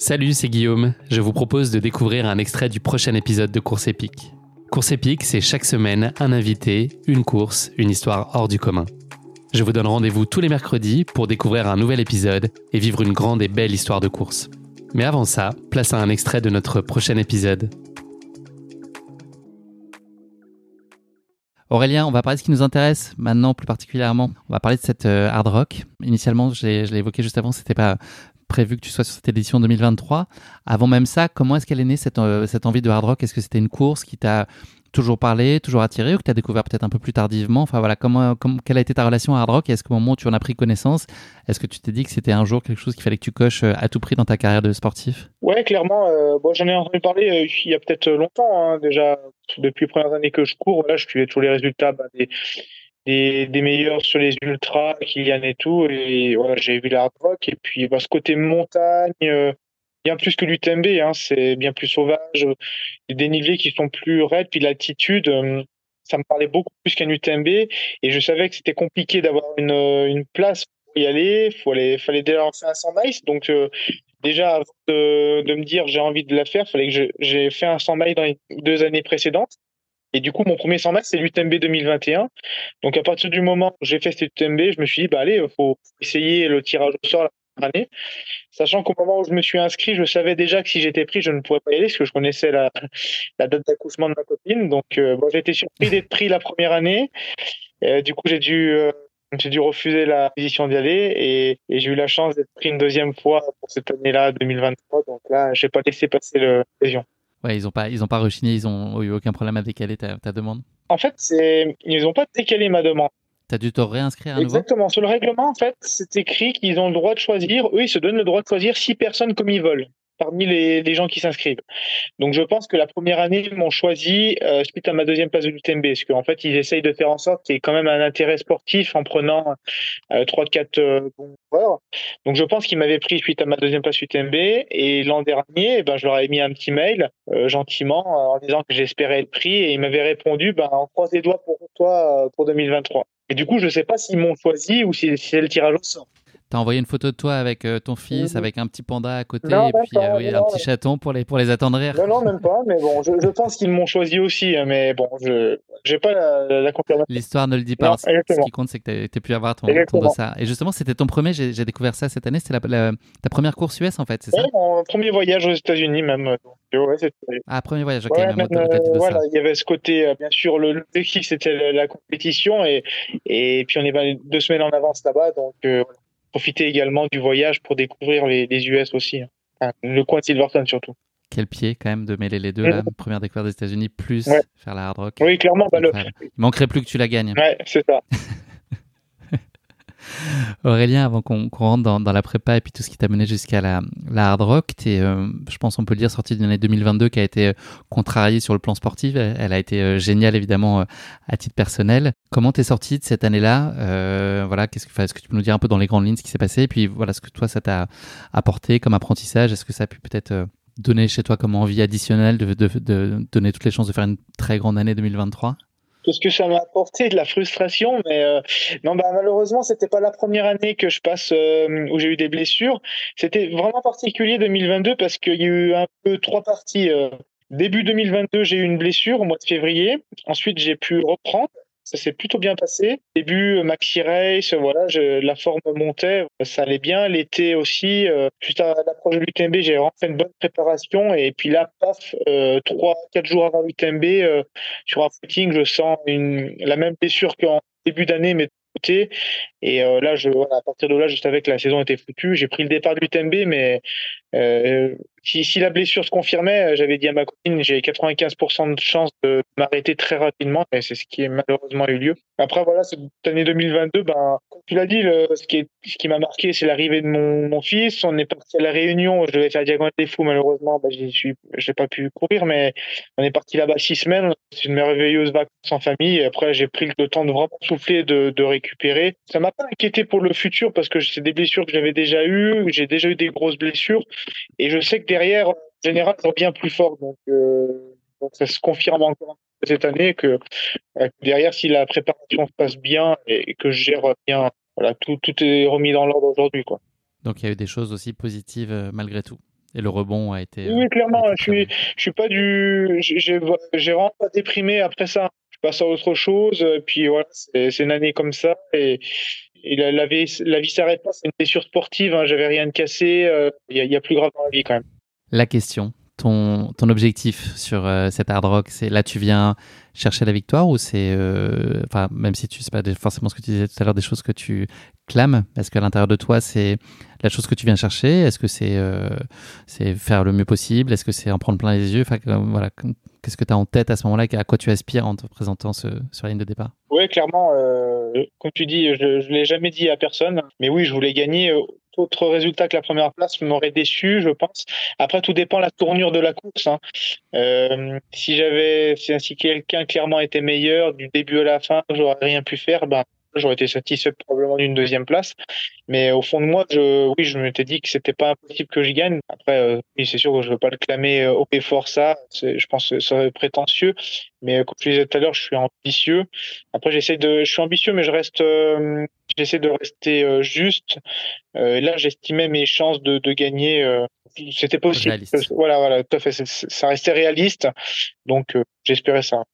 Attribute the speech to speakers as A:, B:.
A: Salut, c'est Guillaume. Je vous propose de découvrir un extrait du prochain épisode de Course épique. Course épique, c'est chaque semaine un invité, une course, une histoire hors du commun. Je vous donne rendez-vous tous les mercredis pour découvrir un nouvel épisode et vivre une grande et belle histoire de course. Mais avant ça, place à un extrait de notre prochain épisode.
B: Aurélien, on va parler de ce qui nous intéresse maintenant plus particulièrement. On va parler de cette euh, hard rock. Initialement, je l'ai évoqué juste avant, c'était pas prévu que tu sois sur cette édition 2023. Avant même ça, comment est-ce qu'elle est née cette, euh, cette envie de hard rock? Est-ce que c'était une course qui t'a toujours parlé, toujours attiré ou que tu as découvert peut-être un peu plus tardivement? Enfin voilà, comment, quelle a été ta relation à hard rock? Est-ce qu'au moment où tu en as pris connaissance, est-ce que tu t'es dit que c'était un jour quelque chose qu'il fallait que tu coches euh, à tout prix dans ta carrière de sportif?
C: Ouais, clairement. Euh, j'en ai entendu parler il y a peut-être longtemps hein, déjà. Depuis les premières années que je cours, là, je suivais tous les résultats bah, des, des, meilleurs sur les ultras, Kylian et tout. Et voilà, j'ai vu la rock. Et puis, bah, ce côté montagne, euh, bien plus que l'UTMB, hein, c'est bien plus sauvage. Les dénivelés qui sont plus raides, puis l'altitude, euh, ça me parlait beaucoup plus qu'un UTMB. Et je savais que c'était compliqué d'avoir une, une place pour y aller. Il fallait déjà lancer un 100 miles. Donc, euh, déjà, avant de, de, me dire j'ai envie de la faire, il fallait que j'ai fait un 100 miles dans les deux années précédentes. Et du coup, mon premier 100 mètres, c'est l'UTMB 2021. Donc, à partir du moment où j'ai fait cet UTMB, je me suis dit, bah, allez, il faut essayer le tirage au sort la première année. Sachant qu'au moment où je me suis inscrit, je savais déjà que si j'étais pris, je ne pourrais pas y aller parce que je connaissais la, date d'accouchement de ma copine. Donc, euh, j'ai été surpris d'être pris la première année. Euh, du coup, j'ai dû, euh, refuser la position d'y aller et, et j'ai eu la chance d'être pris une deuxième fois pour cette année-là, 2023. Donc là, j'ai pas laissé passer l'occasion.
B: Ouais, ils n'ont pas, ils ont pas rechigné, ils ont eu aucun problème à décaler ta, ta demande.
C: En fait, c'est, ils n'ont pas décalé ma demande.
B: Tu as dû te réinscrire à
C: nouveau? Exactement. Sur le règlement, en fait, c'est écrit qu'ils ont le droit de choisir. Eux, ils se donnent le droit de choisir six personnes comme ils veulent parmi les, gens qui s'inscrivent. Donc je pense que la première année, ils m'ont choisi euh, suite à ma deuxième place de l'UTMB, parce qu'en fait, ils essayent de faire en sorte qu'il y ait quand même un intérêt sportif en prenant euh, 3-4 euh, bons joueurs. Donc je pense qu'ils m'avaient pris suite à ma deuxième place UTMB, et l'an dernier, eh ben, je leur avais mis un petit mail, euh, gentiment, en disant que j'espérais être pris, et ils m'avaient répondu, ben, on croise les doigts pour toi euh, pour 2023. Et du coup, je sais pas s'ils m'ont choisi ou si c'est le tirage au sort.
B: T'as envoyé une photo de toi avec euh, ton fils, avec un petit panda à côté, et puis euh, oui, un petit chaton pour les, pour les attendrir.
C: Non, non, même pas, mais bon, je, je pense qu'ils m'ont choisi aussi, hein, mais bon, je n'ai pas la, la, confirmation.
B: L'histoire ne le dit pas. ce qui compte, c'est que tu as pu avoir ton, ton dossard. Et justement, c'était ton premier, j'ai découvert ça cette année, c'était ta première course US en fait, c'est ça?
C: Mon premier voyage aux États-Unis même.
B: Ouais, ah, premier voyage, ok.
C: Ouais, même, euh, voilà, il y avait ce côté, bien sûr, l'objectif c'était la, compétition, et, et puis on est deux semaines en avance là-bas, donc profiter également du voyage pour découvrir les, US aussi. Hein. le coin de Silverton surtout.
B: Quel pied quand même de mêler les deux, la première découverte des États-Unis plus faire la hard rock.
C: Oui, clairement. Bah,
B: Il manquerait plus que tu la gagnes.
C: Ouais, c'est ça.
B: Aurélien, avant qu'on rentre dans, la prépa et puis tout ce qui t'a mené jusqu'à la, hard rock, es, euh, je pense on peut le dire, sortie d'une année 2022 qui a été euh, contrariée sur le plan sportif. Elle, a été euh, géniale évidemment à titre personnel. Comment t'es sorti de cette année-là? Voilà, qu'est-ce que, est-ce que tu peux nous dire un peu dans les grandes lignes ce qui s'est passé? Et puis voilà, ce que toi ça t'a apporté comme apprentissage? Est-ce que ça a pu peut-être donner chez toi comme envie additionnelle de, de donner toutes les chances de faire une très grande année 2023
C: ce que ça m'a apporté de la frustration, mais euh, non, bah, malheureusement, c'était pas la première année que je passe euh, où j'ai eu des blessures. C'était vraiment particulier 2022 parce qu'il y a eu un peu trois parties. Euh. Début 2022, j'ai eu une blessure au mois de février. Ensuite, j'ai pu reprendre ça s'est plutôt bien passé. Début euh, maxi race, voilà, je, la forme montait, ça allait bien. L'été aussi, euh, juste à l'approche de l'UTMB, j'ai vraiment fait une bonne préparation et puis là, paf, euh, trois, quatre jours avant l'UTMB, euh, sur un footing, je sens la même blessure qu'en début d'année, mais. Et là, je, voilà, à partir de là, savais que la saison était foutue. J'ai pris le départ de l'UTMB, mais euh, si, la blessure se confirmait, euh, j'avais dit à ma copine, j'ai 95% de chance de m'arrêter très rapidement, et c'est ce qui est malheureusement eu lieu. Après, voilà, cette année 2022, ben, comme tu l'as dit, ce qui, m'a marqué, c'est l'arrivée de mon, fils. On est parti à la Réunion, je devais faire Diagonale des Fous, malheureusement, ben, suis, j'ai pas pu courir, mais on est parti là-bas six semaines. C'est une merveilleuse vacances en famille. Et après, j'ai pris le temps de vraiment souffler, de, de récupérer. Ça m'a pas inquiété pour le futur parce que c'est des blessures que j'avais déjà eues. J'ai déjà eu des grosses blessures. Et je sais que derrière, en général, ils bien plus. Donc, euh, donc ça se confirme encore cette année que euh, derrière, si la préparation se passe bien et, que je gère bien, voilà, tout, tout est remis dans l'ordre aujourd'hui. quoi.
B: Donc il y a eu des choses aussi positives euh, malgré tout. et le rebond a été.
C: Oui, clairement. je suis, je suis pas du. J'ai vraiment pas déprimé après ça. Je passe à autre chose. Puis voilà, c'est une année comme ça. Et, la, la, vie, la s'arrête pas. C'est une blessure sportive. Hein, J'avais rien de cassé. Il y, y, a plus grave dans la vie quand même.
B: La question ton, ton objectif sur euh, cet hard rock C'est là, tu viens chercher la victoire ou c'est, euh, enfin, même si tu sais pas forcément ce que tu disais tout à l'heure, des choses que tu clames, est-ce qu'à l'intérieur de toi, c'est la chose que tu viens chercher? Est-ce que c'est euh, c'est faire le mieux possible? Est-ce que c'est en prendre plein les yeux? Enfin, voilà, qu'est-ce que tu as en tête à ce moment-là? À quoi tu aspires en te présentant ce, sur la ligne de départ?
C: Oui, clairement, comme tu dis, je ne l'ai jamais dit à personne, mais oui, je voulais gagner autre résultat que la première place m'aurait déçu, je pense. Après, tout dépend de la tournure de la course. Hein. Euh, si j'avais, si quelqu'un clairement était meilleur du début à la fin, j'aurais rien pu faire. Ben, j'aurais été satisfait probablement d'une deuxième place. Mais au fond de moi, je, oui, je m'étais dit que c'était pas impossible que j'y gagne. Après, euh, oui, c'est sûr que je veux pas le clamer au euh, fort ça. Je pense que ça serait prétentieux. Mais comme je disais tout à l'heure, je suis ambitieux. Après, j'essaie de, je suis ambitieux, mais je reste, euh, j'essaie de rester juste. Euh, là, j'estimais mes chances de, de gagner. c'était possible. Voilà, voilà, tout à fait. Ça restait réaliste. Donc, j'espérais ça.